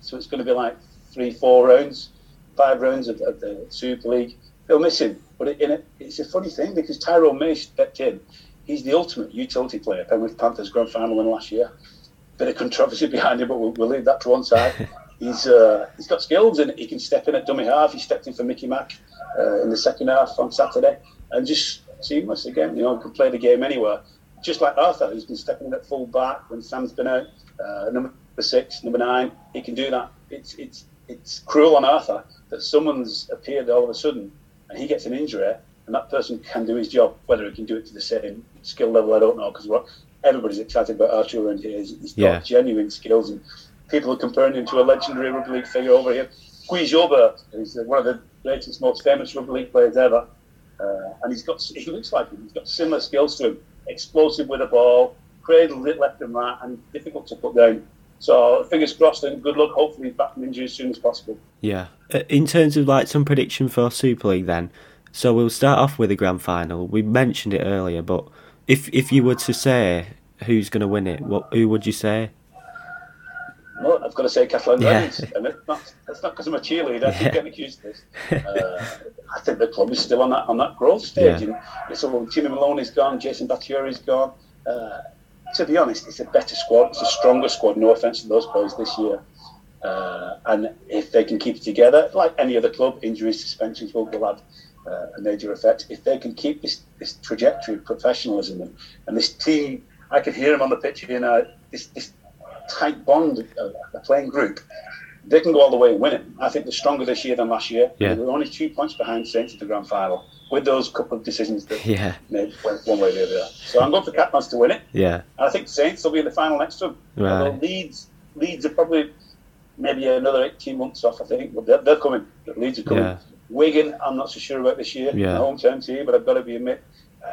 so it's going to be like three, four rounds, five rounds of, of the Super League. They'll miss him, but it, in it, it's a funny thing because Tyrone May stepped in. He's the ultimate utility player. Penrith Panthers grand final win last year. Bit of controversy behind him, but we'll, we'll leave that to one side. he's uh, he's got skills and he can step in at dummy half. He stepped in for Mickey Mack uh, in the second half on Saturday and just seamless again. You know, can play the game anywhere. Just like Arthur, who's been stepping in at full back when Sam's been out. Uh, number six, number nine, he can do that. It's it's it's cruel on Arthur that someone's appeared all of a sudden and he gets an injury and that person can do his job. Whether he can do it to the same skill level, I don't know. Because everybody's excited about Arthur around here. He's, he's got genuine skills, and people are comparing him to a legendary rugby league figure over here. Guy who's one of the greatest, most famous rugby league players ever, uh, and he's got he looks like him. He's got similar skills to him. Explosive with the ball, cradled it left and right, and difficult to put down. So fingers crossed and good luck. Hopefully he's back from injury as soon as possible.
Yeah. Uh, In terms of like some prediction for Super League, then, so we'll start off with the grand final. We mentioned it earlier, but if if you were to say who's going to win it, what who would you say?
Well, I've got to say Catalans
Yeah.
Reynolds, and it's not, that's not because I'm a cheerleader. I
Yeah.
keep getting accused of this. Uh, I think the club is still on that on that growth stage.
Yeah.
And so Jimmy Maloney's gone, Jason Baitieri's gone. Uh, to be honest, it's a better squad. It's a stronger squad. No offence to those players this year. Uh, and if they can keep it together, like any other club, injuries, suspensions will, will have uh, a major effect. If they can keep this, this trajectory of professionalism and, and this team, I can hear them on the pitch here now, this, this tight bond, a playing group, they can go all the way and win it. I think they're stronger this year than last year.
Yeah.
They're only two points behind Saints at the grand final with those couple of decisions that
Yeah,
made went one way or the other. So I'm going for Catalans to win it.
yeah,
And I think Saints will be in the final next to them.
Right.
Although Leeds, Leeds are probably maybe another 18 months off, I think. But they're, they're coming. Leeds are coming.
Yeah.
Wigan, I'm not so sure about this year.
Yeah.
My hometown team, but I've got to be admit, uh,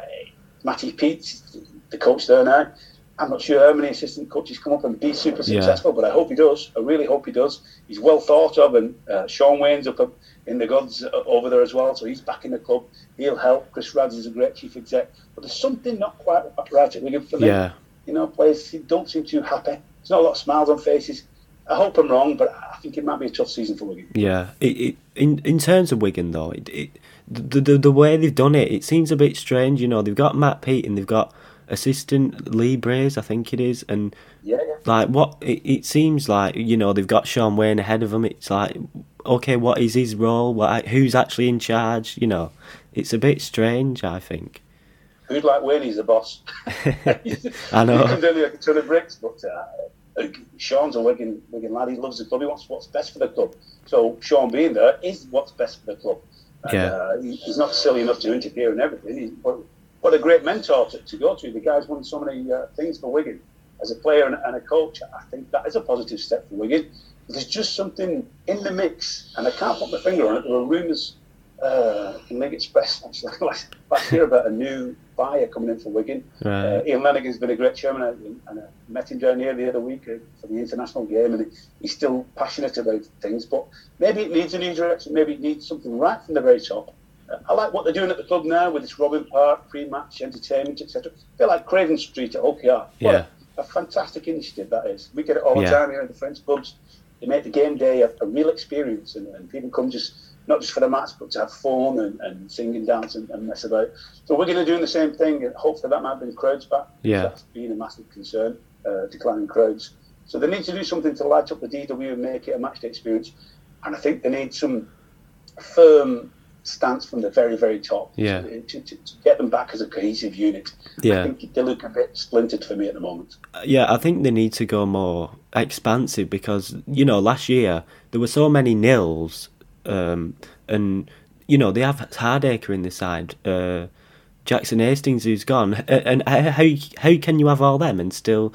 Matty Peet, the coach there now. I'm not sure how many assistant coaches come up and be super
Yeah.
successful, but I hope he does. I really hope he does. He's well thought of, and uh, Shaun Wane's up up in the gods uh, over there as well, so he's back in the club. He'll help. Chris Rads is a great chief exec, but there's something not quite right at Wigan for me
yeah,
you know, players don't seem too happy. There's not a lot of smiles on faces. I hope I'm wrong, but I think it might be a tough season for Wigan.
Yeah, it, it, in in terms of Wigan though, it, it, the, the the way they've done it, it seems a bit strange. You know, they've got Matt Peet and they've got assistant Lee Briers, I think it is, and
yeah, yeah.
like what it, it seems like. You know, they've got Shaun Wane ahead of them. It's like, okay, what is his role? What who's actually in charge? You know, it's a bit strange. I think.
Who'd like Wane? He's the boss.
I know.
he comes in like a ton of bricks, but. Uh, Shaun's a Wigan, Wigan lad. He loves the club. He wants what's best for the club. So Shaun being there is what's best for the club. And,
yeah.
Uh, he, he's not silly enough to interfere in everything. He, what, a great mentor to, to, go to. The guy's won so many uh, things for Wigan as a player and, and, a coach. I think that is a positive step for Wigan. There's just something in the mix, and I can't put my finger on it. There were rumours uh, in League Express actually last, last year about a new buyer coming in for Wigan.
Right.
Uh, Ian Lenagan's been a great chairman, and, and I met him down here the other week uh, for the international game, and he's still passionate about things. But maybe it needs a new direction. Maybe it needs something right from the very top. I like what they're doing at the club now with this Robin Park pre-match entertainment, etc. Feel like Craven Street at Hull KR.
Yeah.
A, a, fantastic initiative that is. We get it all the
Yeah.
time here in the French pubs. They make the game day a, a real experience, and, and people come just not just for the match, but to have fun and, and sing and dance and, and mess about. So we're going to do the same thing, and hopefully that might bring crowds back.
Yeah.
That's been a massive concern, uh, declining crowds. So they need to do something to light up the DW and make it a matchday experience. And I think they need some firm stance from the very, very top
Yeah.
to, to, to, get them back as a cohesive unit. I
Yeah.
think they look a bit splintered for me at the moment.
Yeah, I think they need to go more expansive because you know last year there were so many nils, um, and you know they have Hardaker in the side, uh, Jackson Hastings who's gone, and how how can you have all them and still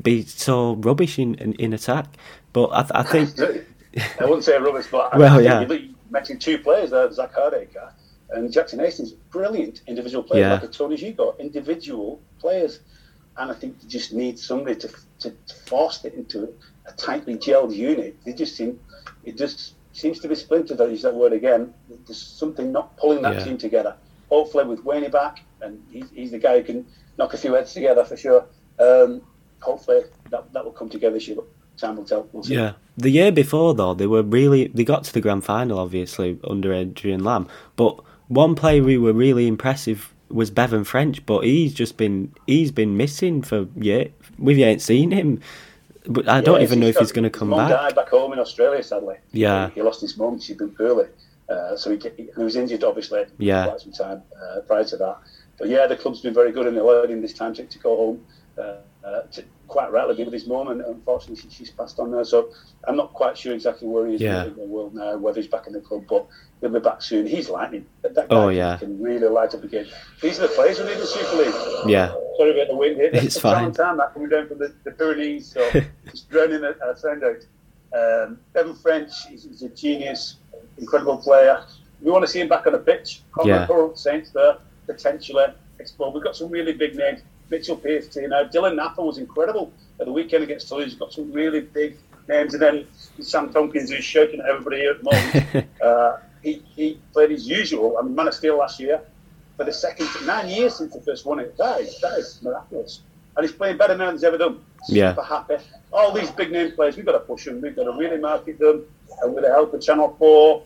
be so rubbish in in, in attack? But I, I think
I wouldn't say rubbish, but
Well,
I think
yeah.
you look- you mentioned two players there, Zak Hardaker and Jackson Hastings. Brilliant individual players,
Yeah.
like a Tony Gigot, individual players. And I think they just need somebody to, to, to force it into a tightly gelled unit. They just seem, it just seems to be splintered. I'll use that word again. There's something not pulling that
Yeah.
team together. Hopefully, with Wane back, and he's, he's the guy who can knock a few heads together for sure. Um, hopefully, that, that will come together this year. But time will tell. We'll see.
Yeah. The year before though, they were really they got to the grand final obviously under Adrian Lam. But one player who were really impressive was Bevan French, but he's just been he's been missing for yeah We've ain't seen him. But I don't even know if he's going to come back.
died back home in Australia, sadly.
Yeah.
He, he lost his mum. She'd been poorly. Uh, so he, he was injured, obviously,
Yeah.
for quite some time uh, prior to that. But yeah, the club's been very good and allowed him this time to, to go home. Uh, uh, to quite rightly be with his mum, and unfortunately she, she's passed on now. So I'm not quite sure exactly where he is
Yeah.
in the world now, whether he's back in the club, but he'll be back soon. He's lightning. That, that guy
Oh,
can-
yeah.
can really light up a game. These are the players who need the Super League.
Yeah.
Sorry about the wind here.
It's fine.
time that coming down from the, the Pyrenees, so just drowning a, a sound out. Um, Bevan French is, a genius, incredible player. We want to see him back on the pitch.
Yeah.
Conrad Saints there, potentially. Explode. We've got some really big names. Mitchell Pearce, you know, Dylan Napa was incredible at the weekend against Toulouse. He's got some really big names. And then Sam Tomkins, who's shouting at everybody here at the moment. uh, he, he played his usual. I mean, Man of Steel last year for the second nine years since the first won it. That is, that is miraculous. And he's playing better now than he's ever done.
Yeah.
Super happy. All these big name players, we've got to push them. We've got to really market them. And with the help of Channel 4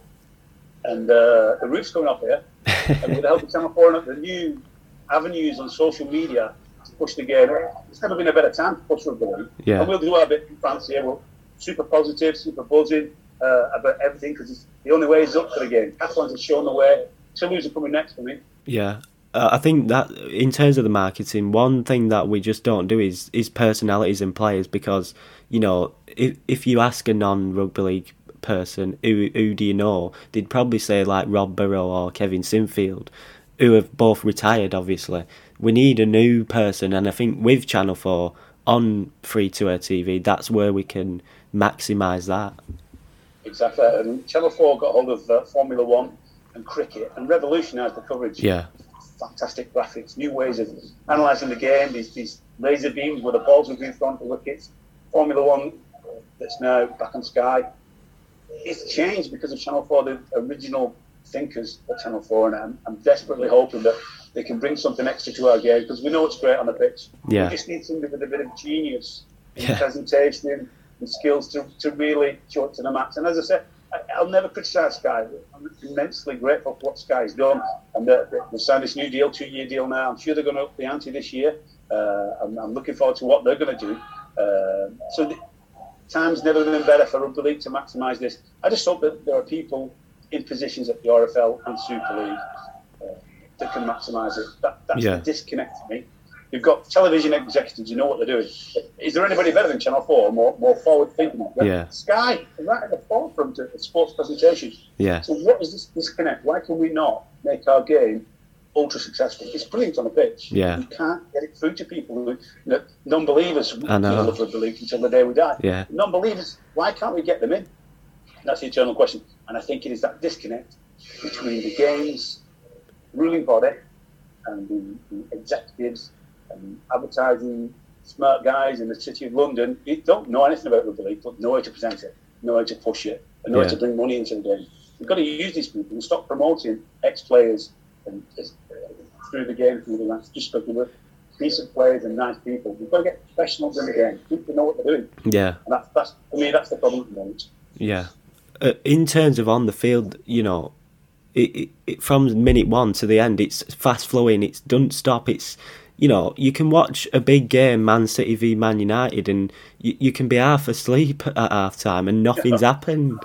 and uh, the roof's coming up here, and with the help of Channel 4 and the new avenues on social media push the game, it's never been a better time to push rugby.
Yeah.
And we'll do our bit in France here. We're super positive, super buzzing uh, about everything because the only way is up for the game. Catalans have shown the way. Toulouse are coming next for me.
Yeah. Uh, I think that in terms of the marketing, one thing that we just don't do is is personalities and players because you know if if you ask a non rugby league person who who do you know, they'd probably say like Rob Burrow or Kevin Sinfield, who have both retired. Obviously, we need a new person, and I think with Channel Four on free to air TV, that's where we can maximise that.
Exactly. And Channel 4 got hold of uh, Formula One and cricket and revolutionised the coverage.
Yeah,
Fantastic graphics, new ways of analysing the game, these, these laser beams where the balls would be in front of the wickets. Formula One, that's now back on Sky. It's changed because of Channel 4, the original thinkers at Channel 4, and I'm, I'm desperately hoping that they can bring something extra to our game because we know it's great on the pitch.
Yeah.
We just need somebody with a bit of genius in
Yeah.
presentation, and skills to, to really show it to the max. And as I said, I, will never criticise Sky. I'm immensely grateful for what Sky's done. And they've signed this new deal, two year deal now. I'm sure they're going to up the ante this year. Uh, I'm, I'm, looking forward to what they're going to do. Uh, so the, time's never been better for rugby league to maximise this. I just hope that there are people in positions at the RFL and Super League uh, that can maximise it. That, that's yeah. the disconnect to me. You've got television executives, you know what they're doing. Is there anybody better than Channel 4, more, more forward thinking?
Yeah.
Sky, right at the forefront of sports presentation.
Yeah.
So, what is this disconnect? Why can we not make our game ultra successful? It's brilliant on the pitch.
Yeah.
We can't get it through to people who, you know, non believers,
I know.
love rugby league until the day we die.
Yeah.
Non believers, why can't we get them in? That's the eternal question. And I think it is that disconnect between the game's ruling body and the, the executives and advertising smart guys in the city of London who don't know anything about rugby league, but know how to present it, know how to push it, and know yeah. how to bring money into the game. We've got to use these people and stop promoting ex-players and uh, through the game through the ranks just because we're decent players and nice people. We've got to get professionals in the game. People know what they're doing.
Yeah,
and that's, that's for me. That's the problem at the moment.
Yeah, in terms of on the field, you know, it, it, it, from minute one to the end, it's fast flowing. It's don't stop. It's you know, you can watch a big game, Man City v Man United, and you, you can be half asleep at half time and nothing's happened.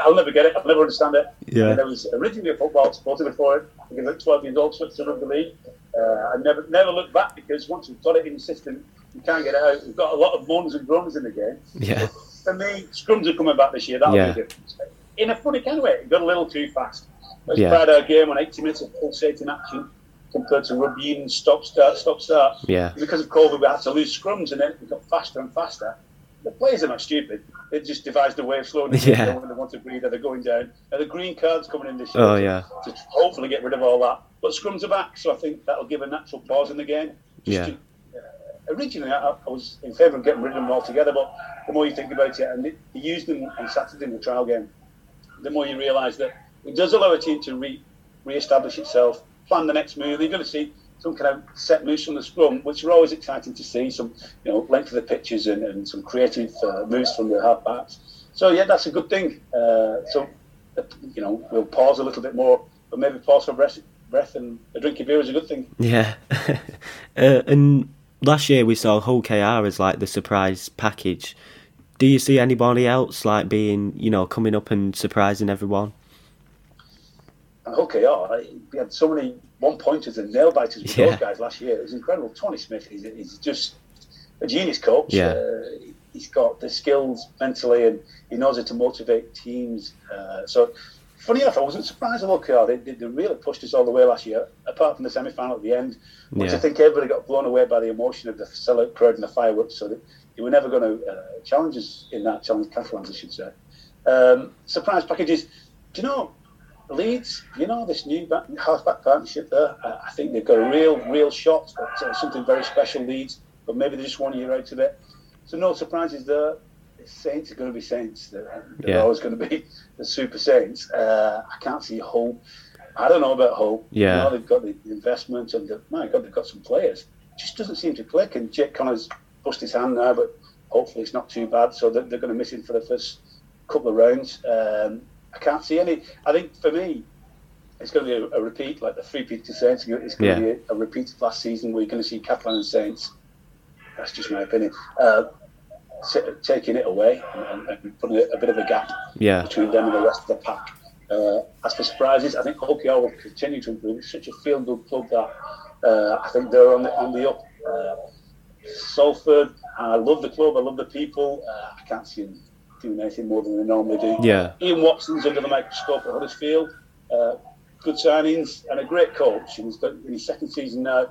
I'll never get it. I'll never understand it.
Yeah.
And I was originally a football supporter before it. I was 12 years old, switched to rugby league. Uh, I never never looked back because once you've got it in the system, you can't get it out. We've got a lot of moans and groans in the game.
Yeah.
For me, scrums are coming back this year. That'll
yeah.
be a difference. In a funny kind of way, it got a little too fast. Let's
yeah.
our game on 80 minutes of pulsating action compared to rugby and stop, start, stop, start.
Yeah.
Because of COVID, we had to lose scrums and then it got faster and faster. The players are not stupid. They just devised a way of slowing
yeah.
down when they want to breathe. or They're going down. And the green card's coming in this year.
Oh, yeah.
To hopefully get rid of all that. But scrums are back, so I think that'll give a natural pause in the game.
yeah.
To, originally, I, I, was in favour of getting rid of them altogether, but the more you think about it, and they used them on Saturday in the trial game, the more you realise that it does allow a team to re, re-establish itself, plan the next move. You're going to see some kind of set moves from the scrum, which are always exciting to see. Some, you know, length of the pitches and, and some creative uh, moves from the halfbacks. So yeah, that's a good thing. Uh, so, uh, you know, we'll pause a little bit more, but maybe pause for breath, breath and a drink of beer is a good thing.
Yeah, uh, and last year we saw Hull KR as like the surprise package. Do you see anybody else like being, you know, coming up and surprising everyone?
Hull KR, we had so many one pointers and nail biters with yeah. those guys last year. It was incredible. Tony Smith is he's just a genius coach.
Yeah.
Uh, he's got the skills mentally and he knows how to motivate teams. Uh, so, funny enough, I wasn't surprised at KR. They, they, they, really pushed us all the way last year, apart from the semi final at the end, which yeah. I think everybody got blown away by the emotion of the sellout crowd and the fireworks. So, they, they were never going to uh, challenge us in that, challenge Catalans, I should say. Um, surprise packages. Do you know, Leeds, you know, this new back, half-back partnership there, uh, I think they've got a real, real shot at uh, something very special, Leeds, but maybe they're just want a year out of it. So no surprises there. Saints are going to be Saints. They're, they're yeah. always going to be the Super Saints. Uh, I can't see Hull. I don't know about Hull.
Yeah.
You know, they've got the investment and, the, my God, they've got some players. It just doesn't seem to click. And Jake Connors bust his hand now, but hopefully it's not too bad. So they're, they're going to miss him for the first couple of rounds. Um, I can't see any. I think for me, it's going to be a, a repeat, like the three Peter Saints. It's going yeah. to be a, a, repeat of last season where you're going to see Catalan and Saints. That's just my opinion. Uh, taking it away and, and, putting a, bit of a gap
yeah.
between them and the rest of the pack. Uh, as for surprises, I think Hull KR will continue to improve. It's such a feel-good club that uh, I think they're on the on the up. Uh, Salford, I love the club. I love the people. Uh, I can't see them doing anything more than they normally do.
Yeah.
Ian Watson's under the microscope at Huddersfield. Uh, good signings and a great coach. He's got in his second season now.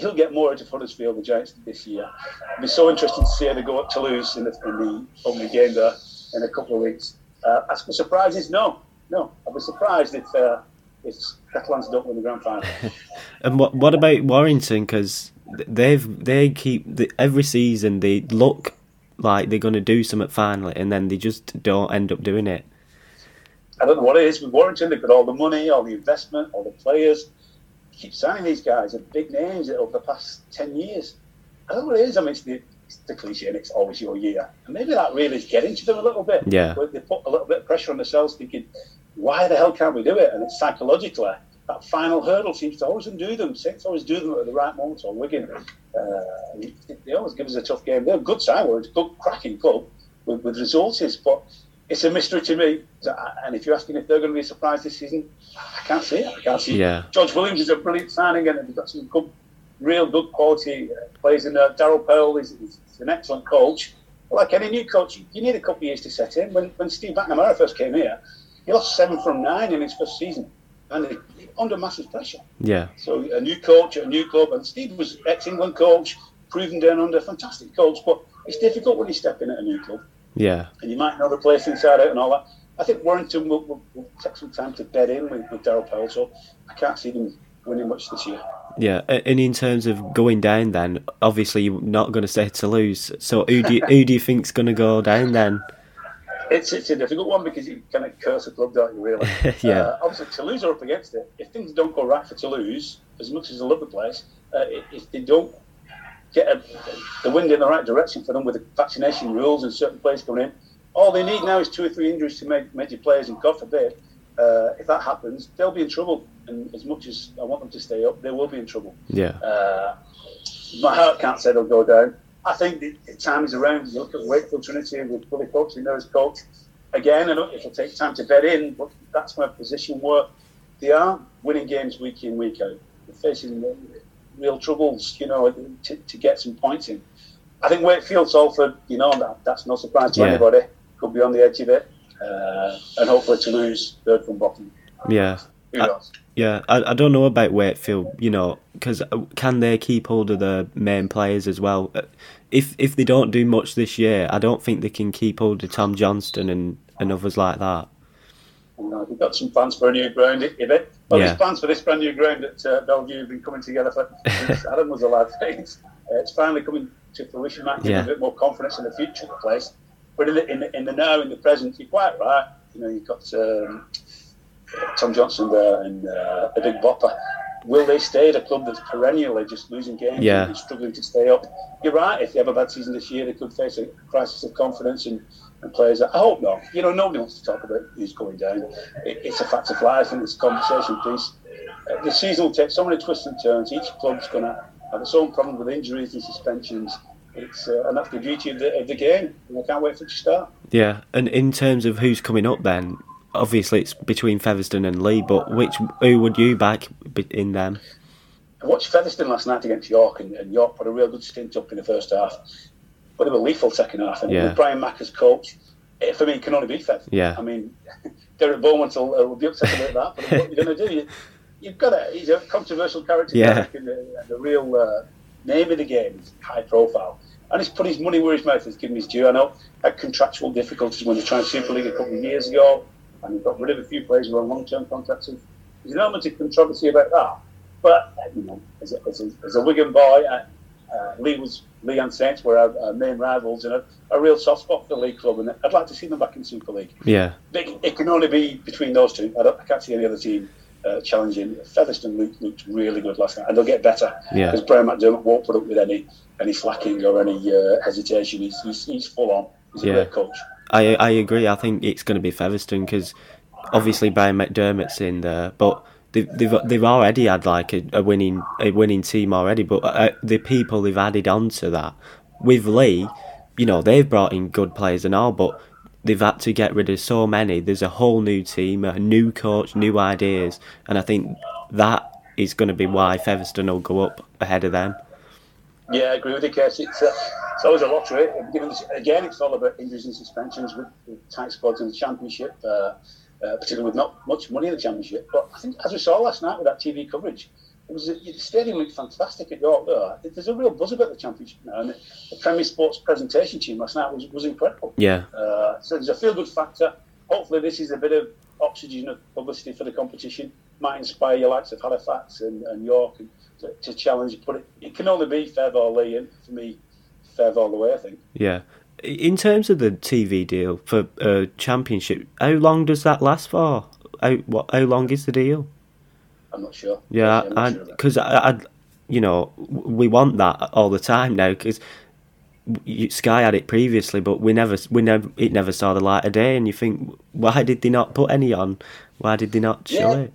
He'll get more out of Huddersfield, the Giants, this year. It'll be so interesting to see how they go at Toulouse in the, in the opening game there in a couple of weeks. Uh, as for surprises, no, no. I'd be surprised if uh, if Catalans don't win the grand final.
and what what about Warrington? Because they've they keep the, every season they look like they're going to do something finally, and then they just don't end up doing it.
I don't know what it is with Warrington. They've got all the money, all the investment, all the players. Keep signing these guys at big names over the past ten years. I don't know what it is. I mean, it's the it's the cliche and it's always your year. And maybe that really is getting to them a little bit.
Yeah.
They put a little bit of pressure on themselves thinking, why the hell can't we do it? And it's psychologically, that final hurdle seems to always undo them. Saints always do them at the right moment or Wigan. Uh, they always give us a tough game. They're a good side, we're a good cracking club with, with resources, but it's a mystery to me. And if you're asking if they're going to be a surprise this season, I can't see it. I can't see
Yeah.
it. George Williams is a brilliant signing and they've got some good, real good quality uh, players in there. Daryl Powell is, is, an excellent coach. Like any new coach, you need a couple of years to set in. When, when Steve McNamara first came here, he lost seven from nine in his first season and he, under massive pressure.
Yeah.
So a new coach, a new club, and Steve was ex-England coach, proven down under, fantastic coach. But it's difficult when you step in at a new club,
Yeah.
and you might know the place inside out and all that. I think Warrington will, will, will take some time to bed in with, with Daryl Powell, so I can't see them winning much this year.
Yeah, and in terms of going down, then obviously you're not going to say Toulouse. So who do you, who do you think's going to go down then?
It's it's a difficult one because you kind of curse a club, don't you? Really?
Yeah.
Uh, obviously, Toulouse are up against it. If things don't go right for Toulouse, as much as I love the place, uh, if- if they don't get a, the wind in the right direction for them with the vaccination rules and certain players coming in, all they need now is two or three injuries to make major players, and God forbid, uh, if that happens, they'll be in trouble. And as much as I want them to stay up, they will be in trouble.
Yeah.
Uh, my heart can't say they'll go down. I think the, the time is around. You look at Wakefield Trinity with Billy Coach, who knows coach. Again, I know it'll take time to bed in, but that's my position where they are winning games week in, week out. They're facing real troubles, you know, to, to get some points in. I think Wakefield, Salford, you know, that, that's no surprise to
Yeah.
anybody. Could be on the edge of it. Uh, and hopefully Toulouse third from bottom.
Yeah.
Who
I-
knows?
Yeah, I, I don't know about Wakefield, you know, because can they keep hold of the main players as well? Uh, If if they don't do much this year, I don't think they can keep hold of Tom Johnstone and, and others like that.
And, uh, we've got some plans for a new ground, if it. Well,
Yeah.
there's plans for this brand new ground at uh, Belle Vue have been coming together for since Adam was alive. It's, uh, it's finally coming to fruition. Might give
Yeah.
a bit more confidence in the future of the place. But in the, in the, in the now, in the present, you're quite right. You know, you've got um, Tom Johnstone there and uh, a big bopper. Will they stay at a club that's perennially just losing games
Yeah.
and struggling to stay up? You're right. If they have a bad season this year, they could face a crisis of confidence and, and players. I hope not. You know, nobody wants to talk about who's going down. It, it's a fact of life and it's a conversation piece. Uh, the season will take so many twists and turns. Each club's going to have its own problem with injuries and suspensions. It's, uh, and that's the beauty of the, of the game. And I can't wait for it to start.
Yeah, and in terms of who's coming up, then obviously it's between Featherstone and Leigh, but which who would you back in them?
I watched Featherstone last night against York, and, and York put a real good stint up in the first half. But they were lethal second half. And
Yeah.
with Brian Mack as coach, it, for me, it can only be Fev.
Yeah.
I mean, Derek Beaumont will, uh, will be upset about that. But what you're going to do, you, you've got a, he's a controversial character.
Yeah.
The, the real uh, name of the game is high profile. And he's put his money where his mouth is, given his due. I know had contractual difficulties when he tried Super League a couple of years ago, and he got rid of a few players who were on long-term contracts. There's an element of controversy about that. But you know, as a, as a, as a Wigan boy, uh, uh, Leigh was Leigh and Saints were our, our main rivals, and a, a real soft spot for the league club. And I'd like to see them back in Super League.
Yeah,
But It, it can only be between those two. I, don't, I can't see any other team uh, challenging. Featherstone looked, looked really good last night, and they'll get better
yeah,
because Brian McDermott won't put up with any any slacking or any uh, hesitation. He's, he's, he's full on. He's a
Yeah.
great coach.
I I agree. I think it's going to be Featherstone because obviously Brian McDermott's in there, but they've they've, they've already had like a, a winning a winning team already. But uh, the people they've added on to that with Leigh, you know, they've brought in good players and all, but they've had to get rid of so many. There's a whole new team, a new coach, new ideas, and I think that is going to be why Featherstone will go up ahead of them.
Yeah, I agree with you, Kes. It's, uh, it's always a lottery. Again, it's all about injuries and suspensions with, with tight squads in the championship, uh, uh, particularly with not much money in the championship. But I think, as we saw last night with that TV coverage, it was the stadium looked fantastic at York. There, there's a real buzz about the championship now, and the, Premier Sports presentation team last night was, was incredible.
Yeah,
Uh, so there's a feel good factor. Hopefully, this is a bit of oxygen of publicity for the competition. Might inspire your likes of Halifax and, and York and to, to challenge. But it, it can only be Fev or Leigh, and for me, Fev all the way. I think.
Yeah. In terms of the TV deal for uh, championship, how long does that last for? How what? How long is the deal?
I'm not sure.
Yeah,
I'm sure
because I, I, you know, we want that all the time now. Because Sky had it previously, but we never, we never, it never saw the light of day. And you think, why did they not put any on? Why did they not show
Yeah.
it?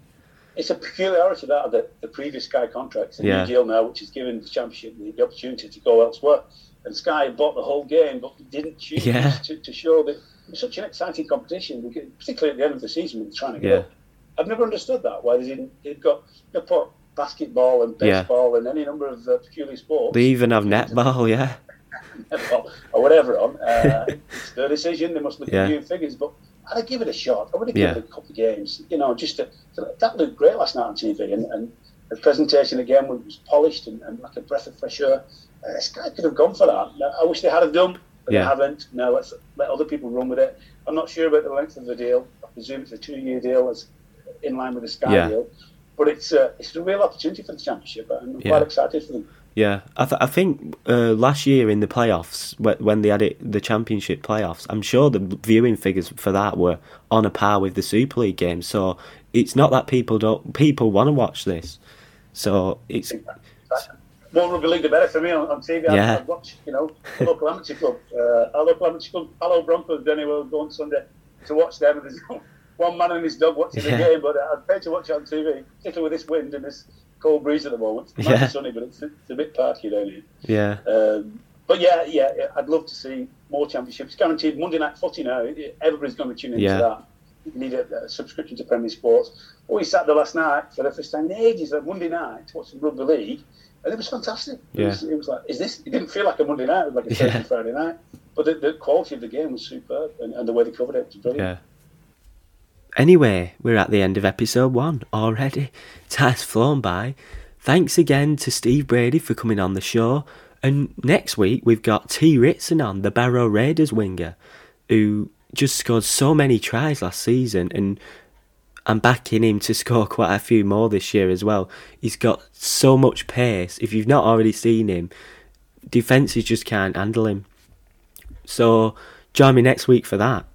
It's a peculiarity that of the, the previous Sky contracts. A
Yeah.
new deal now, which has given the Championship the, the opportunity to go elsewhere. And Sky bought the whole game, but didn't choose
Yeah.
to, to show that it was such an exciting competition, particularly at the end of the season when they're trying to get
Yeah.
up. I've never understood that, why they didn't. They've got they put basketball and baseball and any number of uh, peculiar sports.
They even have netball, yeah,
netball or whatever on. Uh, it's their decision. They must look at new figures, but I'd have given it a shot. I would have
Yeah.
given it a couple of games. You know, just to, to- that looked great last night on TV, and, and the presentation again was polished and, and like a breath of fresh air. Uh, Sky could have gone for that. I wish they had have done, but
Yeah.
they haven't. Now let's let other people run with it. I'm not sure about the length of the deal. I presume it's a two-year deal, as in line with the Sky
Yeah.
deal. But it's uh, it's a real opportunity for the championship, and I'm
Yeah.
quite excited for them.
Yeah. I, th- I think uh, last year in the playoffs, wh- when they had it, the championship playoffs, I'm sure the viewing figures for that were on a par with the Super League games. So it's not that people don't people want to watch this. So it's
more rugby league the better for me on, on TV. I-
Yeah.
I watch, you know, the local amateur club. Uh, our local amateur club, Palo Broncos, Denny will go on Sunday to watch them. And there's one man and his dog watching
Yeah.
the game, but I'd pay to watch it on TV, particularly with this wind and this cold breeze at the moment. It's
Yeah.
sunny, but it's, it's a bit parky down here.
yeah,
Um, but yeah, yeah, I'd love to see more championships. Guaranteed Monday night footy now. Everybody's going to tune into
Yeah.
that. You need a, a subscription to Premier Sports. Oh, we sat there last night for the first time in ages at Monday night to watch the rugby league, and it was fantastic. It,
Yeah.
was, it was like, is this? It didn't feel like a Monday night. It was like a
Yeah.
Friday night. But the, the quality of the game was superb, and, and the way they covered it was brilliant.
yeah. Anyway, we're at the end of episode one already. Time's flown by. Thanks again to Steve Brady for coming on the show. And next week we've got T. Ritson on, the Barrow Raiders winger, who just scored so many tries last season and I'm backing him to score quite a few more this year as well. He's got so much pace. If you've not already seen him, defences just can't handle him. So join me next week for that.